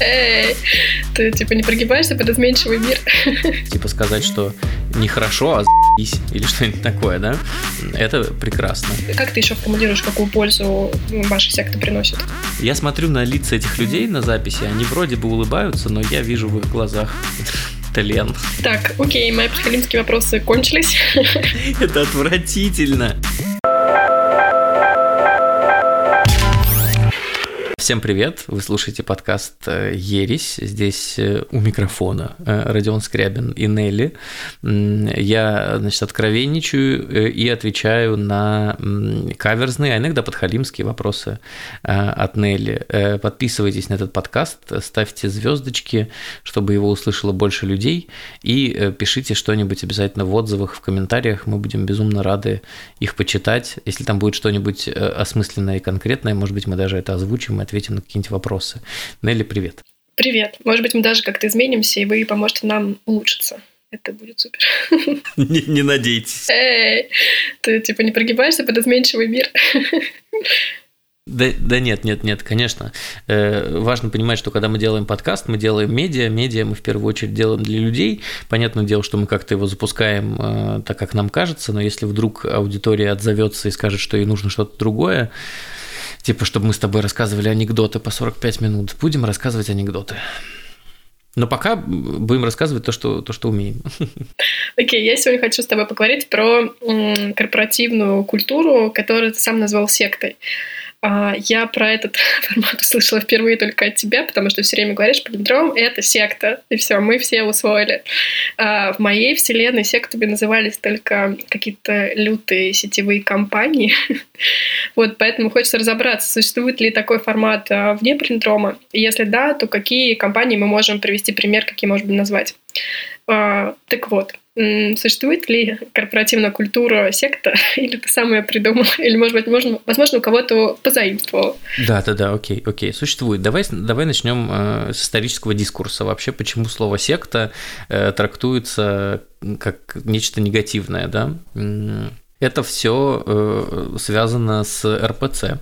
Эй, ты типа не прогибаешься под изменчивый мир. Типа сказать, что нехорошо, а за***ись, или что-нибудь такое, да? Это прекрасно. Как ты еще формулируешь, какую пользу ваша секта приносит? Я смотрю на лица этих людей на записи, они вроде бы улыбаются, но я вижу в их глазах тлен. Так, окей, мои психолимские вопросы кончились. Это отвратительно. Всем привет! Вы слушаете подкаст э, «Ересь». Здесь э, у микрофона э, Родион Скрябин и Нелли. Я, значит, откровенничаю и отвечаю на каверзные, а иногда подхалимские вопросы от Нелли. Подписывайтесь на этот подкаст, ставьте звездочки, чтобы его услышало больше людей, и пишите что-нибудь обязательно в отзывах, в комментариях. Мы будем безумно рады их почитать. Если там будет что-нибудь осмысленное и конкретное, может быть, мы даже это озвучим и ответим на какие-нибудь вопросы. Нелли, привет. Привет. Может быть, мы даже как-то изменимся, и вы поможете нам улучшиться. Это будет супер. Не, не надейтесь. Эй, ты типа не прогибаешься под изменчивый мир. Да, да нет, нет, нет, конечно. Э, важно понимать, что когда мы делаем подкаст, мы делаем медиа. Медиа мы в первую очередь делаем для людей. Понятное дело, что мы как-то его запускаем э, так, как нам кажется, но если вдруг аудитория отзовется и скажет, что ей нужно что-то другое, Типа, чтобы мы с тобой рассказывали анекдоты по 45 минут. Будем рассказывать анекдоты. Но пока будем рассказывать то, что, то, что умеем. Окей, okay, я сегодня хочу с тобой поговорить про корпоративную культуру, которую ты сам назвал сектой. А, я про этот формат услышала впервые только от тебя, потому что все время говоришь, полиндром — это секта, и все, мы все усвоили. А, в моей вселенной сектами назывались только какие-то лютые сетевые компании. вот, поэтому хочется разобраться, существует ли такой формат а, вне полиндрома, если да, то какие компании мы можем привести пример, какие можем назвать. Так вот, существует ли корпоративная культура секта, или ты сам ее придумал, или, может быть, можно, возможно, у кого-то позаимствовал? Да, да, да, окей, окей, существует. Давай, давай начнем э, с исторического дискурса. Вообще, почему слово секта э, трактуется как нечто негативное, да? Это все э, связано с РПЦ.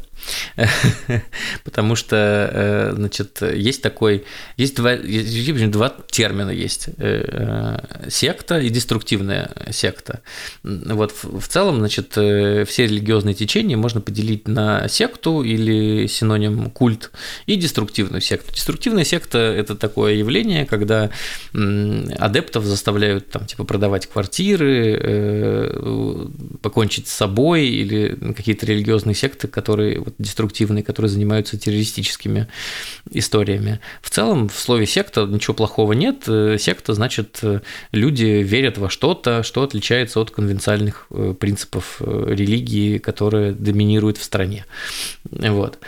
Потому что, э, значит, есть такой, есть два, два термина есть. Э, секта и деструктивная секта. Вот в целом, значит, э, все религиозные течения можно поделить на секту или синоним культ и деструктивную секту. Деструктивная секта – это такое явление, когда адептов заставляют там, типа, продавать квартиры, покончить с собой или какие-то религиозные секты, которые вот, деструктивные, которые занимаются террористическими историями. В целом, в слове секта ничего плохого нет. Э, секта значит, э, люди верят во что-то, что отличается от конвенциальных э, принципов религии, которые доминируют в стране. Вот.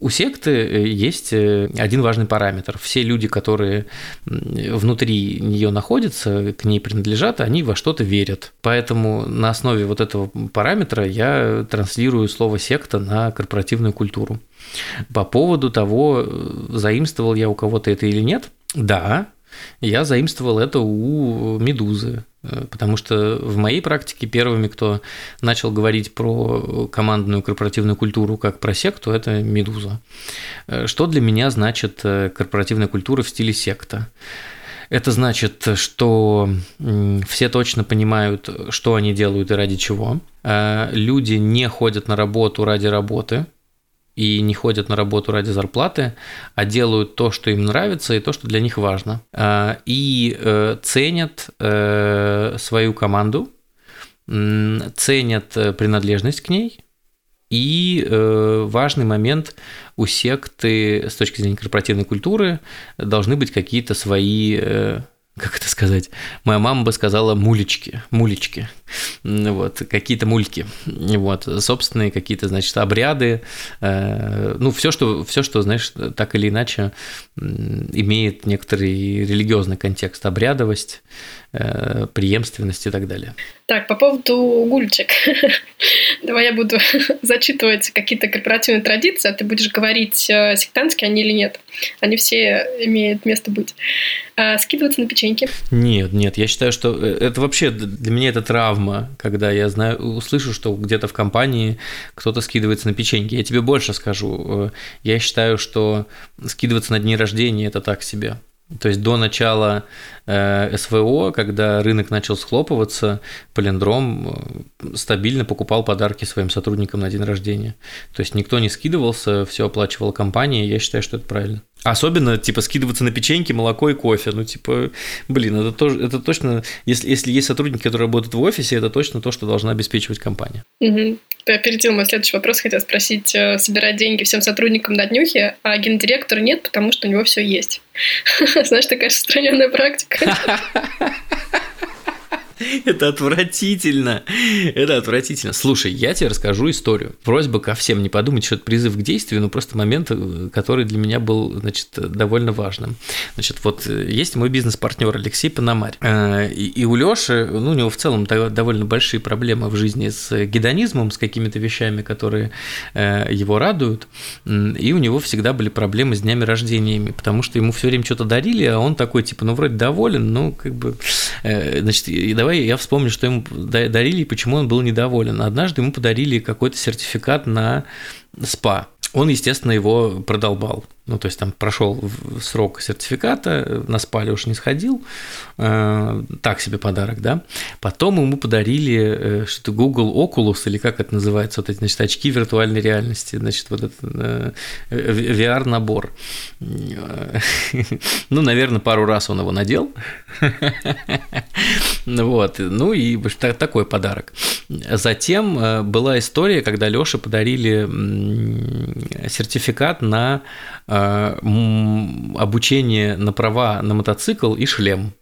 У секты есть один важный параметр. Все люди, которые внутри нее находятся, к ней принадлежат, они во что-то верят. Поэтому на основе вот этого параметра я транслирую слово секта на корпоративную культуру. По поводу того, заимствовал я у кого-то это или нет, да, я заимствовал это у «Медузы», потому что в моей практике первыми, кто начал говорить про командную корпоративную культуру как про секту, это «Медуза». Что для меня значит корпоративная культура в стиле секта? Это значит, что все точно понимают, что они делают и ради чего. Э, люди не ходят на работу ради работы и не ходят на работу ради зарплаты, а делают то, что им нравится и то, что для них важно. Э, и э, ценят свою команду, ценят принадлежность к ней – и э, важный момент у секты с точки зрения корпоративной культуры должны быть какие-то свои э, как это сказать, моя мама бы сказала мулечки, мулечки, вот, какие-то мульки, вот, собственные какие-то, значит, обряды, э, ну, все, что, все, что, знаешь, так или иначе имеет некоторый религиозный контекст, обрядовость, преемственность и так далее. Так, по поводу гульчик. Давай я буду зачитывать какие-то корпоративные традиции, а ты будешь говорить, э, сектантские они или нет. Они все имеют место быть. А, скидываться на печеньки. Нет, нет, я считаю, что э, это вообще для меня это травма, когда я знаю, услышу, что где-то в компании кто-то скидывается на печеньки. Я тебе больше скажу. Э, я считаю, что скидываться на дни рождения – это так себе. То есть до начала э, СВО, когда рынок начал схлопываться, Полиндром э, стабильно покупал подарки своим сотрудникам на день рождения. То есть никто не скидывался, все оплачивала компания, я считаю, что это правильно. Особенно, типа, скидываться на печеньки, молоко и кофе. Ну, типа, блин, это, тоже, это точно, если, если есть сотрудники, которые работают в офисе, это точно то, что должна обеспечивать компания. Угу. Перед мой следующий вопрос хотел спросить. Э, собирать деньги всем сотрудникам на днюхе, а гендиректора нет, потому что у него все есть. Знаешь, такая распространенная практика. Это отвратительно. Это отвратительно. Слушай, я тебе расскажу историю. Просьба ко всем не подумать, что это призыв к действию, но просто момент, э, который для меня был, значит, довольно важным. Значит, вот э, есть мой бизнес-партнер Алексей Пономарь. Э, и у Лёши, ну, у него в целом довольно большие проблемы в жизни с гедонизмом, с какими-то вещами, которые его радуют. И у него всегда были проблемы с днями рождениями, потому что ему все время что-то дарили, а он такой, типа, ну, вроде доволен, ну, как бы, значит, и давай я вспомню, что ему дарили и почему он был недоволен. Однажды ему подарили какой-то сертификат на СПА. Он, естественно, его продолбал. Ну, то есть там прошел срок сертификата, на спале уж не сходил, э, так себе подарок, да. Потом ему подарили э, что-то Google Oculus, или как это называется, вот эти, значит, очки виртуальной реальности, значит, вот этот э, VR-набор. Ну, наверное, пару раз он его надел. Вот, ну и такой подарок. Затем была история, когда Лёше подарили сертификат на обучение на права на мотоцикл и шлем.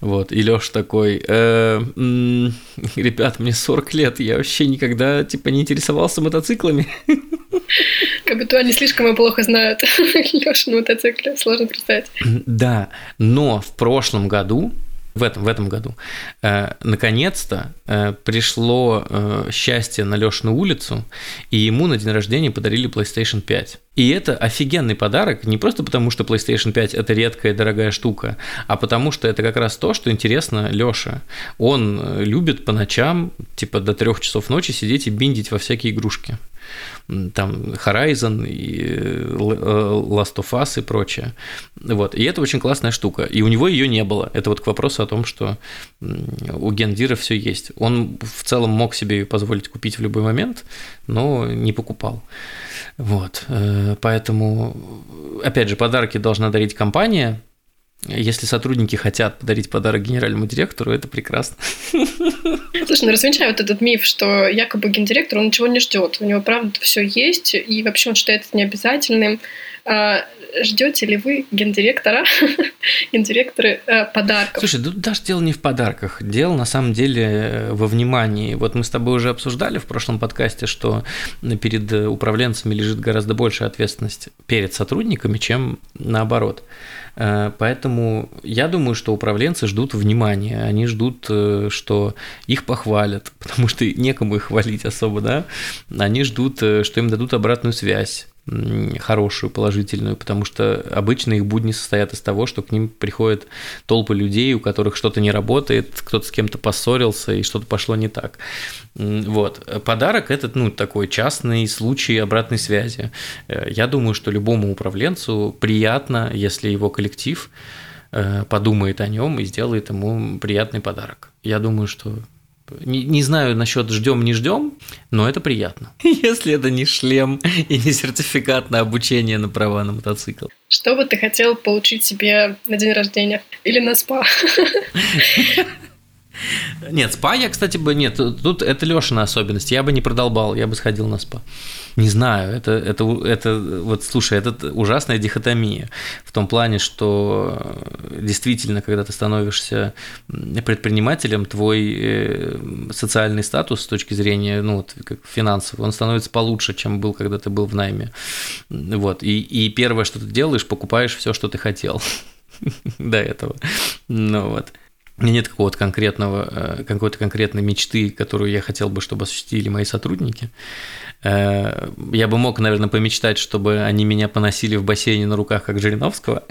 Вот, и Лёш такой, э, м- ребят, мне 40 лет, я вообще никогда, типа, не интересовался мотоциклами. Как будто они слишком и плохо знают Лёшу на мотоцикле, сложно представить. Да, но в прошлом году в этом, в этом году, э, наконец-то э, пришло э, счастье на Лешину улицу, и ему на день рождения подарили PlayStation 5. И это офигенный подарок не просто потому, что PlayStation 5 это редкая дорогая штука, а потому что это как раз то, что интересно Лёше. Он э, любит по ночам, типа до трех часов ночи сидеть и биндить во всякие игрушки там Horizon, и э, Last of Us и прочее. Вот. И это очень классная штука. И у него ее не было. Это вот к вопросу о том, что у Гендира все есть. Он в целом мог себе ее позволить купить в любой момент, но не покупал. Вот. Э, поэтому, опять же, подарки должна дарить компания, если сотрудники хотят подарить подарок генеральному директору, это прекрасно. Слушай, ну развенчай вот этот миф, что якобы гендиректор, он ничего не ждет. У него, правда, все есть, и вообще он считает это необязательным. А, ждете ли вы гендиректора, гендиректоры э, подарков? Слушай, тут даже дело не в подарках, дело на самом деле э, во внимании. Вот мы с тобой уже обсуждали в прошлом подкасте, что перед управленцами лежит гораздо большая ответственность перед сотрудниками, чем наоборот. Э, поэтому я думаю, что управленцы ждут внимания, они ждут, э, что их похвалят, потому что некому их хвалить особо, да. Они ждут, э, что им дадут обратную связь хорошую, положительную, потому что обычно их будни состоят из того, что к ним приходят толпы людей, у которых что-то не работает, кто-то с кем-то поссорился и что-то пошло не так. Вот. Подарок – это ну, такой частный случай обратной связи. Э, я думаю, что любому управленцу приятно, если его коллектив э, подумает о нем и сделает ему приятный подарок. Я думаю, что не, не знаю насчет ждем не ждем, но это приятно. Если это не шлем и не сертификат на обучение на права на мотоцикл. Что бы ты хотел получить себе на день рождения или на спа? Нет, спа я, кстати, бы нет. Тут это Лешина особенность. Я бы не продолбал, я бы сходил на спа. Не знаю, это, это, это вот, слушай, это ужасная дихотомия в том плане, что действительно, когда ты становишься предпринимателем, твой э, социальный статус с точки зрения, ну, вот, как финансовый, он становится получше, чем был, когда ты был в найме. Вот, и, и первое, что ты делаешь, покупаешь все, что ты хотел до этого. Ну вот. Меня нет какого-то конкретного, э, какой-то конкретной мечты, которую я хотел бы, чтобы осуществили мои сотрудники. Э, я бы мог, наверное, помечтать, чтобы они меня поносили в бассейне на руках, как Жириновского.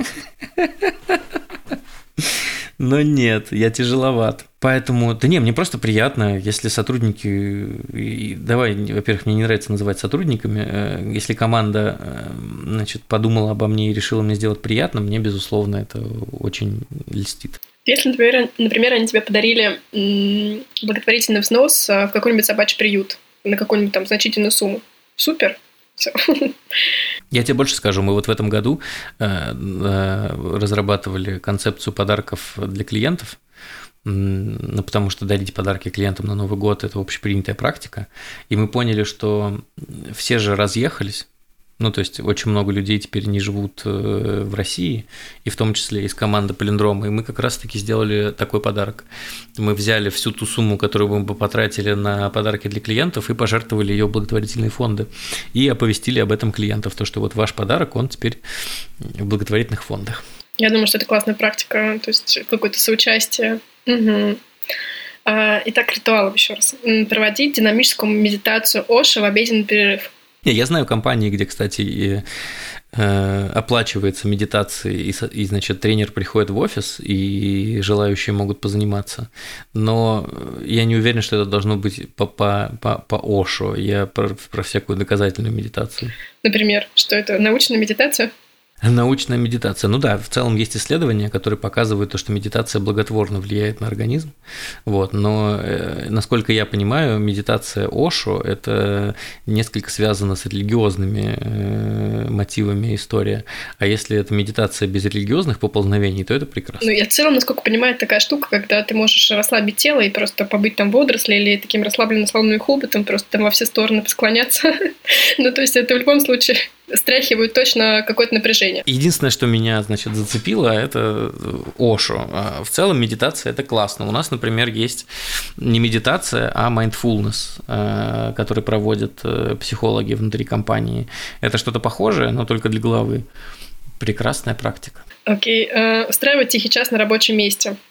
Но нет, я тяжеловат. Поэтому, да не, мне просто приятно, если сотрудники, давай, во-первых, мне не нравится называть сотрудниками, э, если команда, значит, подумала обо мне и решила мне сделать приятно, мне, безусловно, это очень льстит. Если, например, например они тебе подарили благотворительный взнос а, в какой-нибудь собачий приют на какую-нибудь там значительную сумму, супер, все. Я тебе больше скажу, мы вот в этом году э, разрабатывали концепцию подарков для клиентов, ну, потому что дарить подарки клиентам на Новый год – это общепринятая практика, и мы поняли, что все же разъехались, ну, то есть очень много людей теперь не живут э, в России, и в том числе из команды Полиндрома. И мы как раз-таки сделали такой подарок. Мы взяли всю ту сумму, которую мы бы потратили на подарки для клиентов, и пожертвовали ее благотворительные фонды. И оповестили об этом клиентов, то, что вот ваш подарок, он теперь в благотворительных фондах. Я думаю, что это классная практика, то есть какое-то соучастие. Угу. Итак, ритуалов еще раз. Проводить динамическую медитацию Оша в обеденный перерыв. Не, я знаю компании, где, кстати, и, э, оплачивается медитация, и, и, значит, тренер приходит в офис, и желающие могут позаниматься. Но я не уверен, что это должно быть по, по, по, по Ошу. Я про, про всякую доказательную медитацию. Например, что это научная медитация? Научная медитация. Ну да, в целом есть исследования, которые показывают то, что медитация благотворно влияет на организм. Вот, но, э, насколько я понимаю, медитация Ошо – это несколько связано с религиозными э, мотивами история. А если это медитация без религиозных поползновений, то это прекрасно. Ну, я в целом, насколько понимаю, такая штука, когда ты можешь расслабить тело и просто побыть там водоросли или таким расслабленным слоновым хоботом, просто там во все стороны посклоняться. ну, то есть это в любом случае стряхивают точно какое-то напряжение. Единственное, что меня, значит, зацепило, это Ошу. А в целом медитация – это классно. У нас, например, есть не медитация, а mindfulness, э, который проводят э, психологи внутри компании. Это что-то похожее, но только для головы. Прекрасная практика. Окей. Okay. Э, устраивать тихий час на рабочем месте –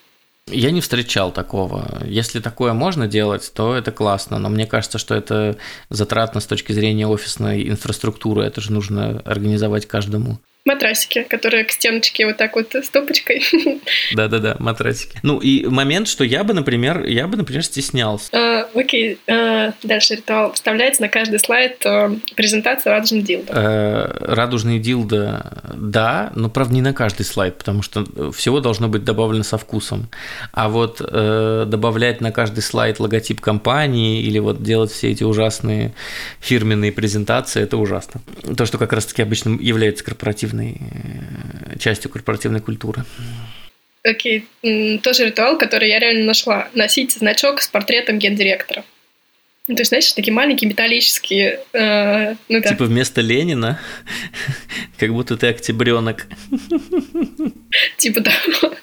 я не встречал такого. Если такое можно делать, то это классно, но мне кажется, что это затратно с точки зрения офисной инфраструктуры, это же нужно организовать каждому матрасики, которые к стеночке вот так вот стопочкой. Да-да-да, матрасики. Ну и момент, что я бы, например, я бы, например, стеснялся. Uh, окей, uh, дальше ритуал. Вставляется на каждый слайд uh, презентация радужный дилда. Uh, радужный дилда, да, но, правда, не на каждый слайд, потому что всего должно быть добавлено со вкусом. А вот uh, добавлять на каждый слайд логотип компании или вот делать все эти ужасные фирменные презентации, это ужасно. То, что как раз-таки обычно является корпоративным корпоративной э, частью корпоративной культуры. Окей, okay. тоже ритуал, который я реально нашла. Носить значок с портретом гендиректора. Ну, то есть, знаешь, такие маленькие металлические... Э, ну, да. Типа вместо Ленина, как будто ты октябренок. Типа того.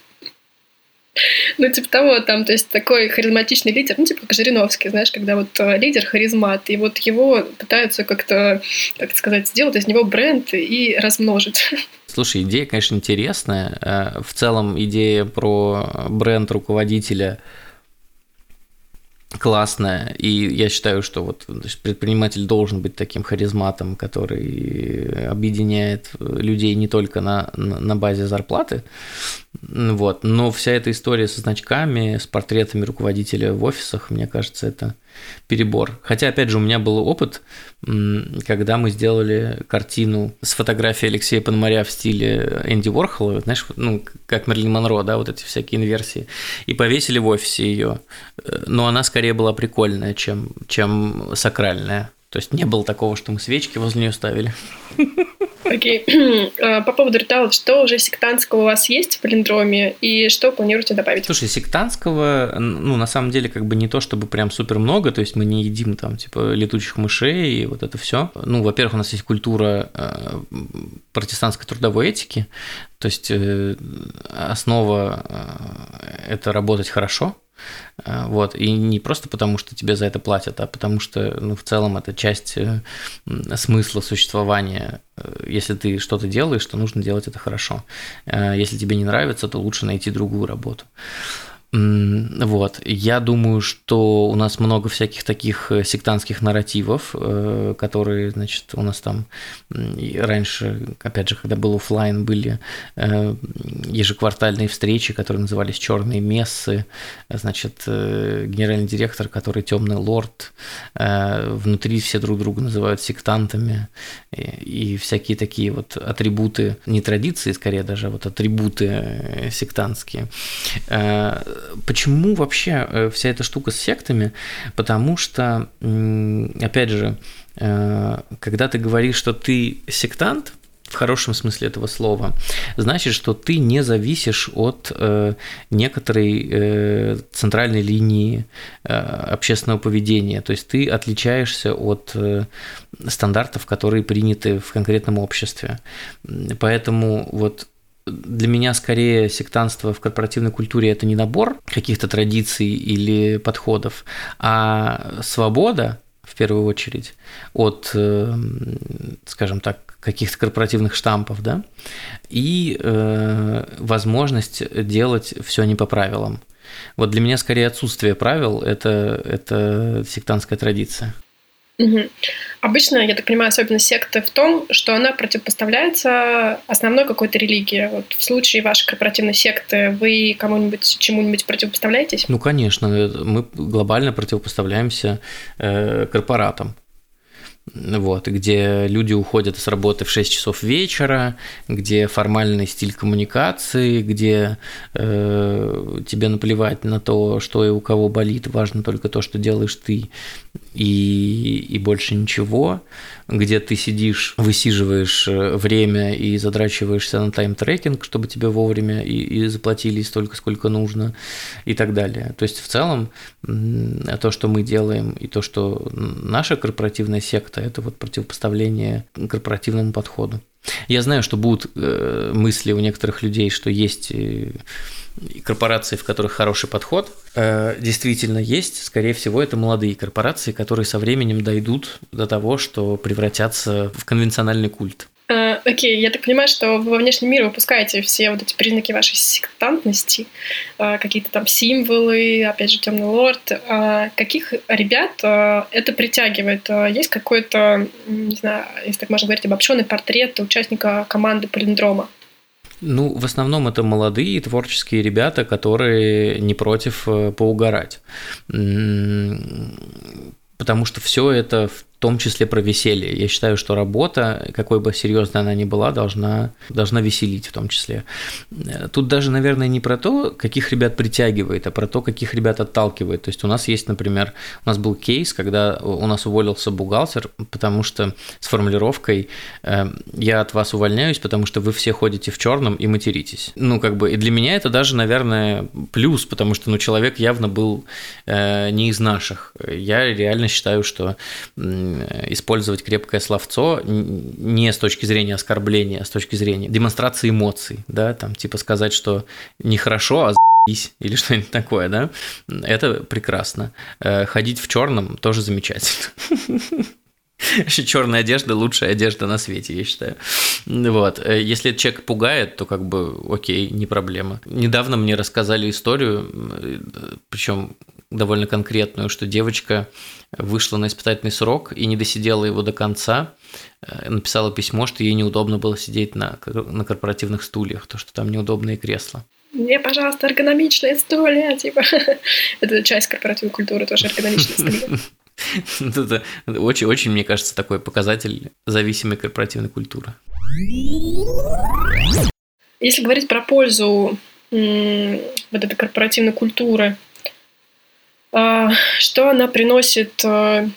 Ну, типа того, там, то есть такой харизматичный лидер, ну, типа как Жириновский, знаешь, когда вот э, лидер харизмат, и вот его пытаются как-то, как сказать, сделать из него бренд и размножить. Слушай, идея, конечно, интересная. Э, в целом идея про бренд руководителя – классная, и я считаю, что вот предприниматель должен быть таким харизматом, который объединяет людей не только на, на базе зарплаты, вот, но вся эта история со значками, с портретами руководителя в офисах, мне кажется, это перебор. Хотя, опять же, у меня был опыт, когда мы сделали картину с фотографией Алексея Пономаря в стиле Энди Уорхола, знаешь, ну, как Мерлин Монро, да, вот эти всякие инверсии, и повесили в офисе ее. Э, но она скорее была прикольная, чем, чем сакральная. То есть не было такого, что мы свечки возле нее ставили. Окей. А, по поводу ритуалов, что уже сектантского у вас есть в палиндроме и что планируете добавить? Слушай, сектантского, ну, на самом деле, как бы не то, чтобы прям супер много, то есть мы не едим там, типа, летучих мышей и вот это все. Ну, во-первых, у нас есть культура э, протестантской трудовой этики, то есть э, основа э, – это работать хорошо, вот. И не просто потому, что тебе за это платят, а потому что ну, в целом это часть э, смысла существования. Э, если ты что-то делаешь, то нужно делать это хорошо. Если тебе не нравится, то лучше найти другую работу. Вот. Я думаю, что у нас много всяких таких э, сектантских нарративов, э, которые, значит, у нас там раньше, опять же, когда был офлайн, были э, ежеквартальные встречи, которые назывались черные мессы, значит, генеральный директор, который темный лорд, внутри все друг друга называют сектантами, и всякие такие вот атрибуты, не традиции, скорее даже, а вот атрибуты сектантские Почему вообще э, вся эта штука с сектами? Потому что, опять же, э, когда ты говоришь, что ты сектант, в хорошем смысле этого слова, значит, что ты не зависишь от э, некоторой э, центральной линии э, общественного поведения. То есть ты отличаешься от э, стандартов, которые приняты в конкретном обществе. Поэтому вот для меня скорее сектантство в корпоративной культуре это не набор каких-то традиций или подходов, а свобода, в первую очередь, от, э, скажем так, каких-то корпоративных штампов, да, и э, возможность делать все не по правилам. Вот для меня скорее отсутствие правил это, это сектантская традиция. Угу. Обычно, я так понимаю, особенность секты в том, что она противопоставляется основной какой-то религии. Вот в случае вашей корпоративной секты вы кому-нибудь чему-нибудь противопоставляетесь? Ну, конечно, мы глобально противопоставляемся э, корпоратам вот, где люди уходят с работы в 6 часов вечера, где формальный стиль коммуникации, где э, тебе наплевать на то, что и у кого болит, важно только то, что делаешь ты, и, и больше ничего, где ты сидишь, высиживаешь э, время и задрачиваешься на time tracking, чтобы тебе вовремя и, и заплатили столько, сколько нужно, и так далее. То есть в целом то, что мы делаем, и то, что наша корпоративная секта, это вот противопоставление корпоративному подходу. Я знаю, что будут э, мысли у некоторых людей, что есть э, корпорации, в которых хороший подход, э, действительно есть. Скорее всего, это молодые корпорации, которые со временем дойдут до того, что превратятся в конвенциональный культ. Uh, окей, я так понимаю, что вы во внешний мир выпускаете все вот эти признаки вашей сектантности, uh, какие-то там символы, опять же, темный лорд. Uh, каких ребят это притягивает? Есть какой-то, не знаю, если так можно говорить, обобщенный портрет участника команды Полиндрома? Ну, в основном это молодые творческие ребята, которые не против э, поугарать. Потому что все это в том числе про веселье. Я считаю, что работа, какой бы серьезной она ни была, должна, должна веселить в том числе. Тут даже, наверное, не про то, каких ребят притягивает, а про то, каких ребят отталкивает. То есть у нас есть, например, у нас был кейс, когда у нас уволился бухгалтер, потому что с формулировкой э, «я от вас увольняюсь, потому что вы все ходите в черном и материтесь». Ну, как бы, и для меня это даже, наверное, плюс, потому что, ну, человек явно был э, не из наших. Я реально считаю, что использовать крепкое словцо не с точки зрения оскорбления, а с точки зрения демонстрации эмоций, да, там типа сказать, что нехорошо, а или что-нибудь такое, да, это прекрасно. Э, ходить в черном тоже замечательно. Вообще черная одежда лучшая одежда на свете, я считаю. Вот. Э, если человек пугает, то как бы окей, не проблема. Недавно мне рассказали историю, э, причем довольно конкретную, что девочка вышла на испытательный срок и не досидела его до конца, э, написала письмо, что ей неудобно было сидеть на, на корпоративных стульях, то, что там неудобные кресла. Мне, пожалуйста, эргономичные стулья, типа. Это часть корпоративной культуры, тоже эргономичные стулья. Это очень, очень, мне кажется, такой показатель зависимой корпоративной культуры. Если говорить про пользу вот этой корпоративной культуры, что она приносит, э,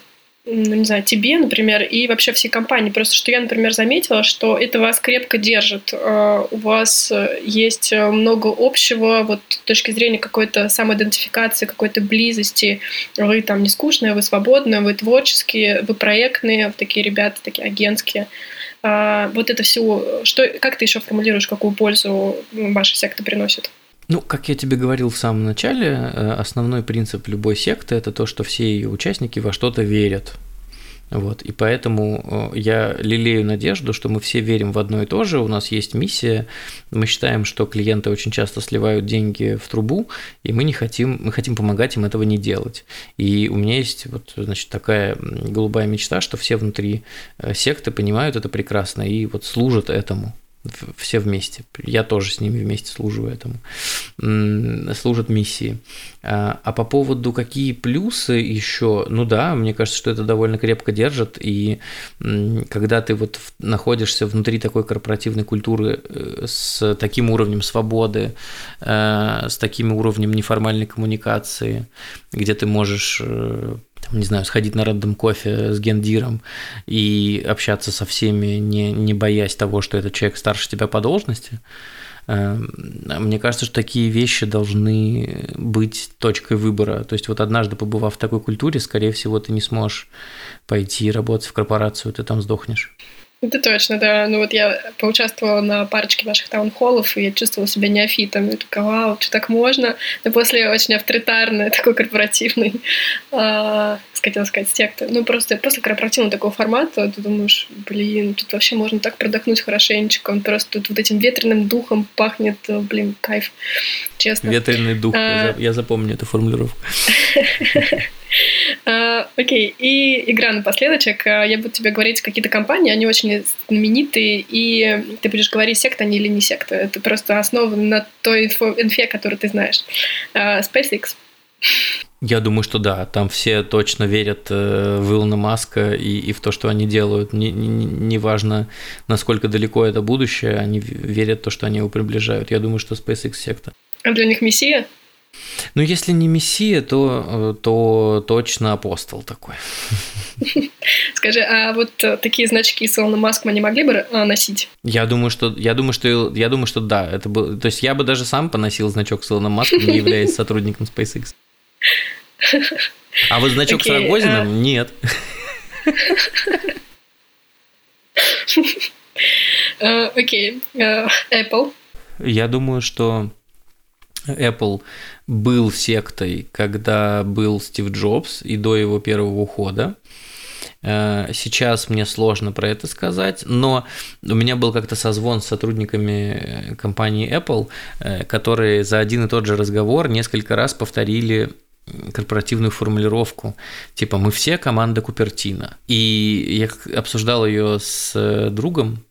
ну, не знаю, тебе, например, и вообще всей компании. Просто что я, например, заметила, что это вас крепко держит. А, у вас э, есть э, много общего вот с точки зрения какой-то самоидентификации, какой-то близости. Вы там не скучные, вы свободные, вы творческие, вы проектные, такие ребята, такие агентские. А, вот это все, что, как ты еще формулируешь, какую пользу ваша секта приносит? Ну, как я тебе говорил в самом начале, э, основной принцип любой секты – это то, что все ее участники во что-то верят. Вот, и поэтому э, я лелею надежду, что мы все верим в одно и то же, у нас есть миссия, мы считаем, что клиенты очень часто сливают деньги в трубу, и мы не хотим, мы хотим помогать им этого не делать. И у меня есть вот, значит, такая голубая мечта, что все внутри э, секты понимают это прекрасно и вот служат этому все вместе. Я тоже с ними вместе служу этому. Служат миссии. А, а по поводу какие плюсы еще, ну да, мне кажется, что это довольно крепко держит. И когда ты вот находишься внутри такой корпоративной культуры э, с таким уровнем свободы, э, с таким уровнем неформальной коммуникации, где ты можешь э, не знаю, сходить на рандом кофе с гендиром и общаться со всеми, не, не боясь того, что этот человек старше тебя по должности. Эм, мне кажется, что такие вещи должны быть точкой выбора. То есть вот однажды побывав в такой культуре, скорее всего, ты не сможешь пойти работать в корпорацию, ты там сдохнешь. Это точно, да. Ну вот я поучаствовала на парочке ваших таунхоллов, и я чувствовала себя неофитом. Я такая, вау, что так можно? Но после очень авторитарной, такой корпоративной, э, хотела сказать, секты. Ну просто после корпоративного такого формата ты думаешь, блин, тут вообще можно так продохнуть хорошенечко. Он просто тут вот этим ветреным духом пахнет, блин, кайф, честно. Ветреный дух, а... я запомню эту формулировку. А, окей, и игра напоследочек. А, я буду тебе говорить какие-то компании, они очень знаменитые, и ты будешь говорить, секта они или не секта. Это просто основано на той инфе, которую ты знаешь. А, SpaceX. Я думаю, что да, там все точно верят э, в Илона Маска и, и в то, что они делают. Неважно, не, не насколько далеко это будущее, они верят в то, что они его приближают. Я думаю, что SpaceX секта. А для них мессия? Ну, если не мессия, то, то точно апостол такой. Скажи, а вот э, такие значки с Илоном Маском они могли бы э, носить? Я думаю, что я думаю, что я думаю, что да. Это был, то есть я бы даже сам поносил значок с Илоном Маском, не являясь сотрудником SpaceX. А вот значок okay, с Рогозиным uh... нет. Окей. Okay. Apple. Я думаю, что Apple был сектой, когда был Стив Джобс и до его первого ухода. Э, сейчас мне сложно про это сказать, но у меня был как-то созвон с сотрудниками компании Apple, э, которые за один и тот же разговор несколько раз повторили корпоративную формулировку, типа «мы все команда Купертина». И я обсуждал ее с другом,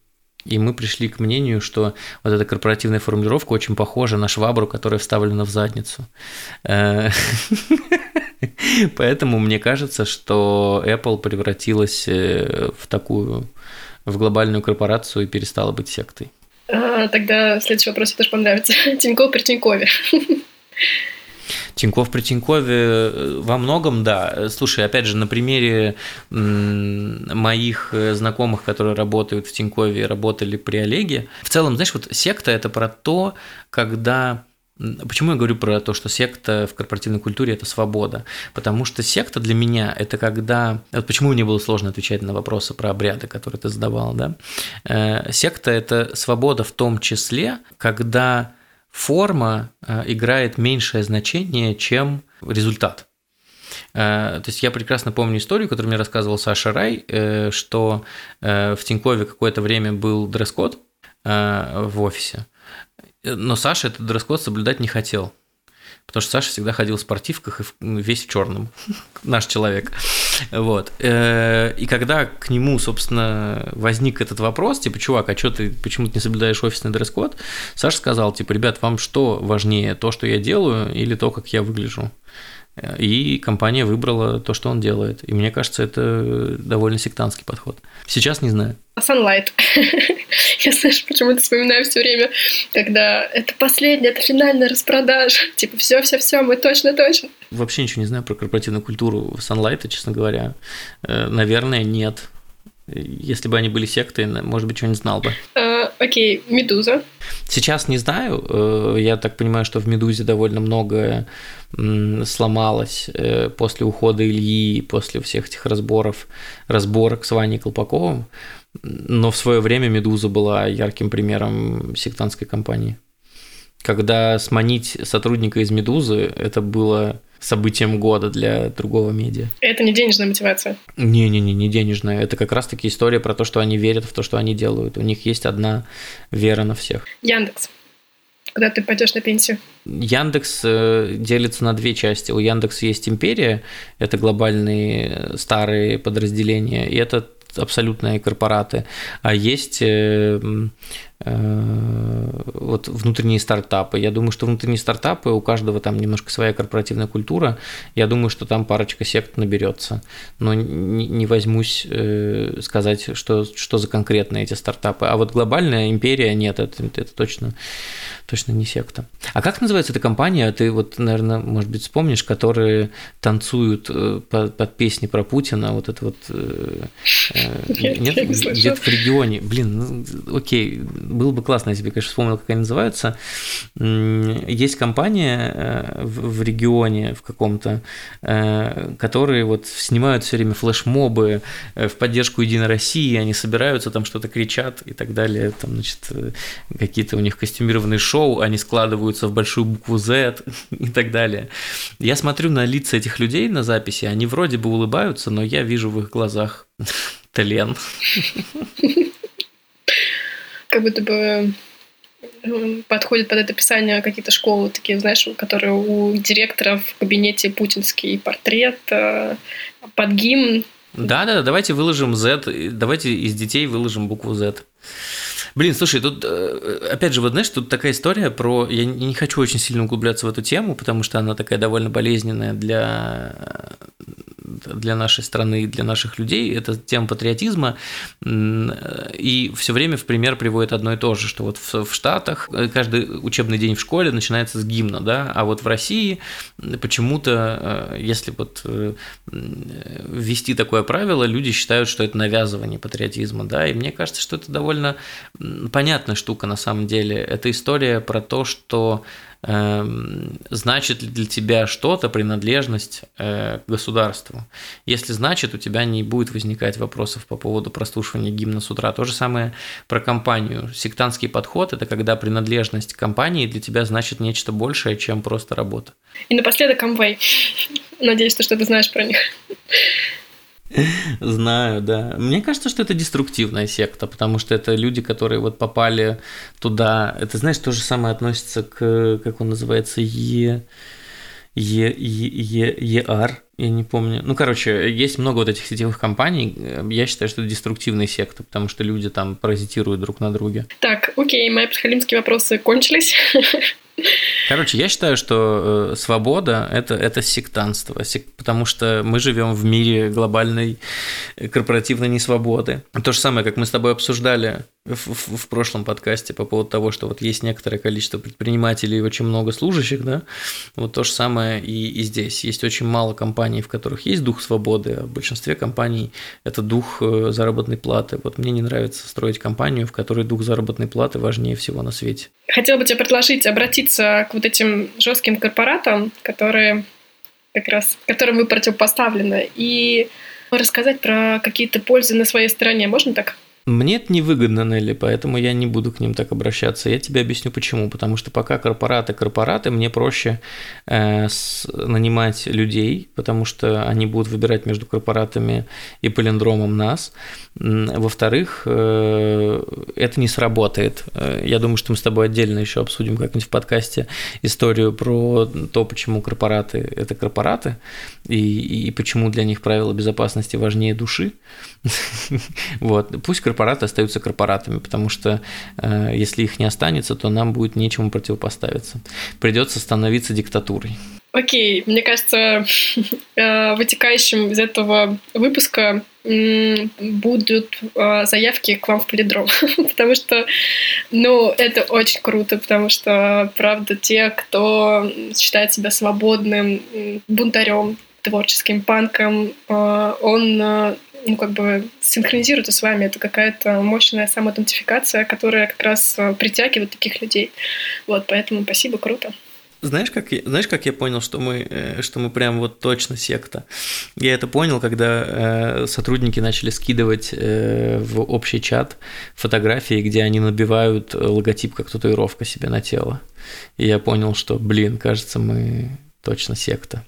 и мы пришли к мнению, что вот эта корпоративная формулировка очень похожа на швабру, которая вставлена в задницу. Э, поэтому мне кажется, что Apple превратилась э, в такую, в глобальную корпорацию и перестала быть сектой. А, тогда следующий вопрос тоже понравится. Тинькофф при Тинькове. Тиньков при Тинькове э, во многом, да. Слушай, опять же, на примере моих э, знакомых, которые работают в Тинькове работали при Олеге, в целом, знаешь, вот секта – это про то, когда Почему я говорю про то, что секта в корпоративной культуре – это свобода? Потому что секта для меня – это когда… Вот почему мне было сложно отвечать на вопросы про обряды, которые ты задавал, да? Э, секта – это свобода в том числе, когда форма э, играет меньшее значение, чем результат. Э, то есть я прекрасно помню историю, которую мне рассказывал Саша Рай, э, что в Тинькове какое-то время был дресс-код в офисе, но Саша этот дресс-код соблюдать не хотел потому что Саша всегда ходил в спортивках и весь в черном, наш человек. Вот. Э, и когда к нему, собственно, возник этот вопрос, типа, чувак, а что ты, почему ты не соблюдаешь офисный дресс-код? Саша сказал, типа, ребят, вам что важнее, то, что я делаю, или то, как я выгляжу? И компания выбрала то, что он делает. И мне кажется, это довольно сектантский подход. Сейчас не знаю. Sunlight. Я, знаешь, почему-то вспоминаю все время, когда это последняя, это финальная распродажа. Типа, все, все, все, мы точно, точно. Вообще ничего не знаю про корпоративную культуру Sunlight, честно говоря. Э, наверное, нет. Если бы они были сектой, может быть, что-нибудь знал бы. А, окей, Медуза. Сейчас не знаю. Э, я так понимаю, что в Медузе довольно многое сломалось э, после ухода Ильи, после всех этих разборов, разборок с Ваней Колпаковым. Но в свое время Медуза была ярким примером сектантской компании. Когда сманить сотрудника из Медузы, это было событием года для другого медиа. Это не денежная мотивация? Не-не-не, не денежная. Это как раз-таки история про то, что они верят в то, что они делают. У них есть одна вера на всех. Яндекс. Куда ты пойдешь на пенсию? Яндекс э, делится на две части. У Яндекса есть империя, это глобальные э, старые подразделения, и это абсолютные корпораты, а есть э, вот внутренние стартапы. Я думаю, что внутренние стартапы, у каждого там немножко своя корпоративная культура. Я думаю, что там парочка сект наберется. Но не, возьмусь э, сказать, что, что за конкретные эти стартапы. А вот глобальная империя нет, это, это точно, точно не секта. А как называется эта компания? Ты вот, наверное, может быть, вспомнишь, которые танцуют под, под песни про Путина, вот это вот нет, где-то в регионе. Блин, ну, окей, было бы классно, если бы, конечно, вспомнил, как они называются. Есть компания э, в регионе в каком-то, э, которые вот снимают все время флешмобы э, в поддержку Единой России, они собираются, там что-то кричат и так далее, там, значит, какие-то у них костюмированные шоу, они складываются в большую букву Z и так далее. Я смотрю на лица этих людей на записи, они вроде бы улыбаются, но я вижу в их глазах тлен. Как будто бы подходит под это описание какие-то школы, такие, знаешь, которые у директоров в кабинете путинский портрет э, под гимн. Да, да, давайте выложим Z, давайте из детей выложим букву Z. Блин, слушай, тут, э, опять же, вот знаешь, тут такая история про... Я не хочу очень сильно углубляться в эту тему, потому что она такая довольно болезненная для для нашей страны, для наших людей, это тема патриотизма, и все время в пример приводит одно и то же, что вот в, в Штатах каждый учебный день в школе начинается с гимна, да, а вот в России почему-то, э, если вот э, ввести такое правило, люди считают, что это навязывание патриотизма, да, и мне кажется, что это довольно понятная штука на самом деле. Это история про то, что значит ли для тебя что-то принадлежность э, к государству. Если значит, у тебя не будет возникать вопросов по поводу прослушивания гимна с утра. То же самое про компанию. Сектантский подход – это когда принадлежность к компании для тебя значит нечто большее, чем просто работа. И напоследок Amway. Надеюсь, что ты знаешь про них. Знаю, да. Мне кажется, что это деструктивная секта, потому что это люди, которые вот попали туда. Это, знаешь, то же самое относится к, как он называется, Е... Е, Е, Е, ЕАР, я не помню. Ну, короче, есть много вот этих сетевых компаний. Я считаю, что это деструктивные секты, потому что люди там паразитируют друг на друге. Так, окей, мои подхалимские вопросы кончились. Короче, я считаю, что э, свобода это, это сектанство, потому что мы живем в мире глобальной э, корпоративной несвободы. То же самое, как мы с тобой обсуждали в, в, в прошлом подкасте по поводу того, что вот есть некоторое количество предпринимателей и очень много служащих, да, вот то же самое и, и здесь. Есть очень мало компаний, в которых есть дух свободы, а в большинстве компаний это дух э, заработной платы. Вот мне не нравится строить компанию, в которой дух заработной платы важнее всего на свете. Хотела бы тебе предложить обратиться к вот этим жестким корпоратам, которые как раз, которым вы противопоставлены, и рассказать про какие-то пользы на своей стороне. Можно так? Мне это невыгодно, Нелли, поэтому я не буду к ним так обращаться. Я тебе объясню почему. Потому что пока корпораты корпораты, мне проще э, с, нанимать людей, потому что они будут выбирать между корпоратами и полиндромом нас. Во-вторых, э, это не сработает. Э, я думаю, что мы с тобой отдельно еще обсудим как-нибудь в подкасте историю про то, почему корпораты – это корпораты, и, и почему для них правила безопасности важнее души. Вот. Пусть корпораты остаются корпоратами, потому что э, если их не останется, то нам будет нечему противопоставиться. Придется становиться диктатурой. Окей, мне кажется, э, вытекающим из этого выпуска будут э, заявки к вам в полидром, потому что, ну, это очень круто, потому что, правда, те, кто считает себя свободным бунтарем, творческим панком, он ну, как бы синхронизируется с вами. Это какая-то мощная самоидентификация, которая как раз э, притягивает таких людей. Вот, поэтому спасибо, круто. Знаешь, как я, знаешь, как я понял, что мы, э, что мы прям вот точно секта? Я это понял, когда э, сотрудники начали скидывать э, в общий чат фотографии, где они набивают логотип как татуировка себе на тело. И я понял, что, блин, кажется, мы точно секта.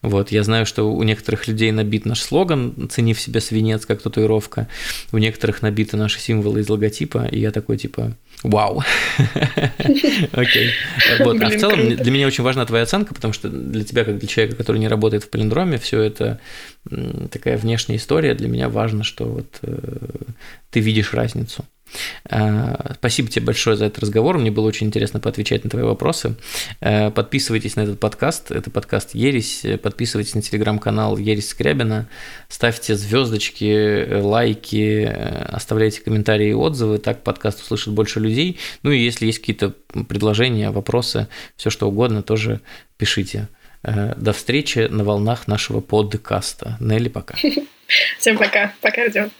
Вот, я знаю, что у некоторых людей набит наш слоган «Цени в себе свинец» как татуировка, у некоторых набиты наши символы из логотипа, и я такой типа «Вау!» Окей. Вот. А в целом для меня очень важна твоя оценка, потому что для тебя, как для человека, который не работает в палиндроме, все это такая внешняя история. Для меня важно, что вот э, ты видишь разницу. Э, спасибо тебе большое за этот разговор. Мне было очень интересно поотвечать на твои вопросы. Э, подписывайтесь на этот подкаст. Это подкаст Ересь. Подписывайтесь на телеграм-канал Ересь Скрябина. Ставьте звездочки, лайки, оставляйте комментарии и отзывы. Так подкаст услышит больше людей. Ну и если есть какие-то предложения, вопросы, все что угодно, тоже пишите. Э, до встречи на волнах нашего подкаста. Нелли, пока. Всем пока. Пока, Родион.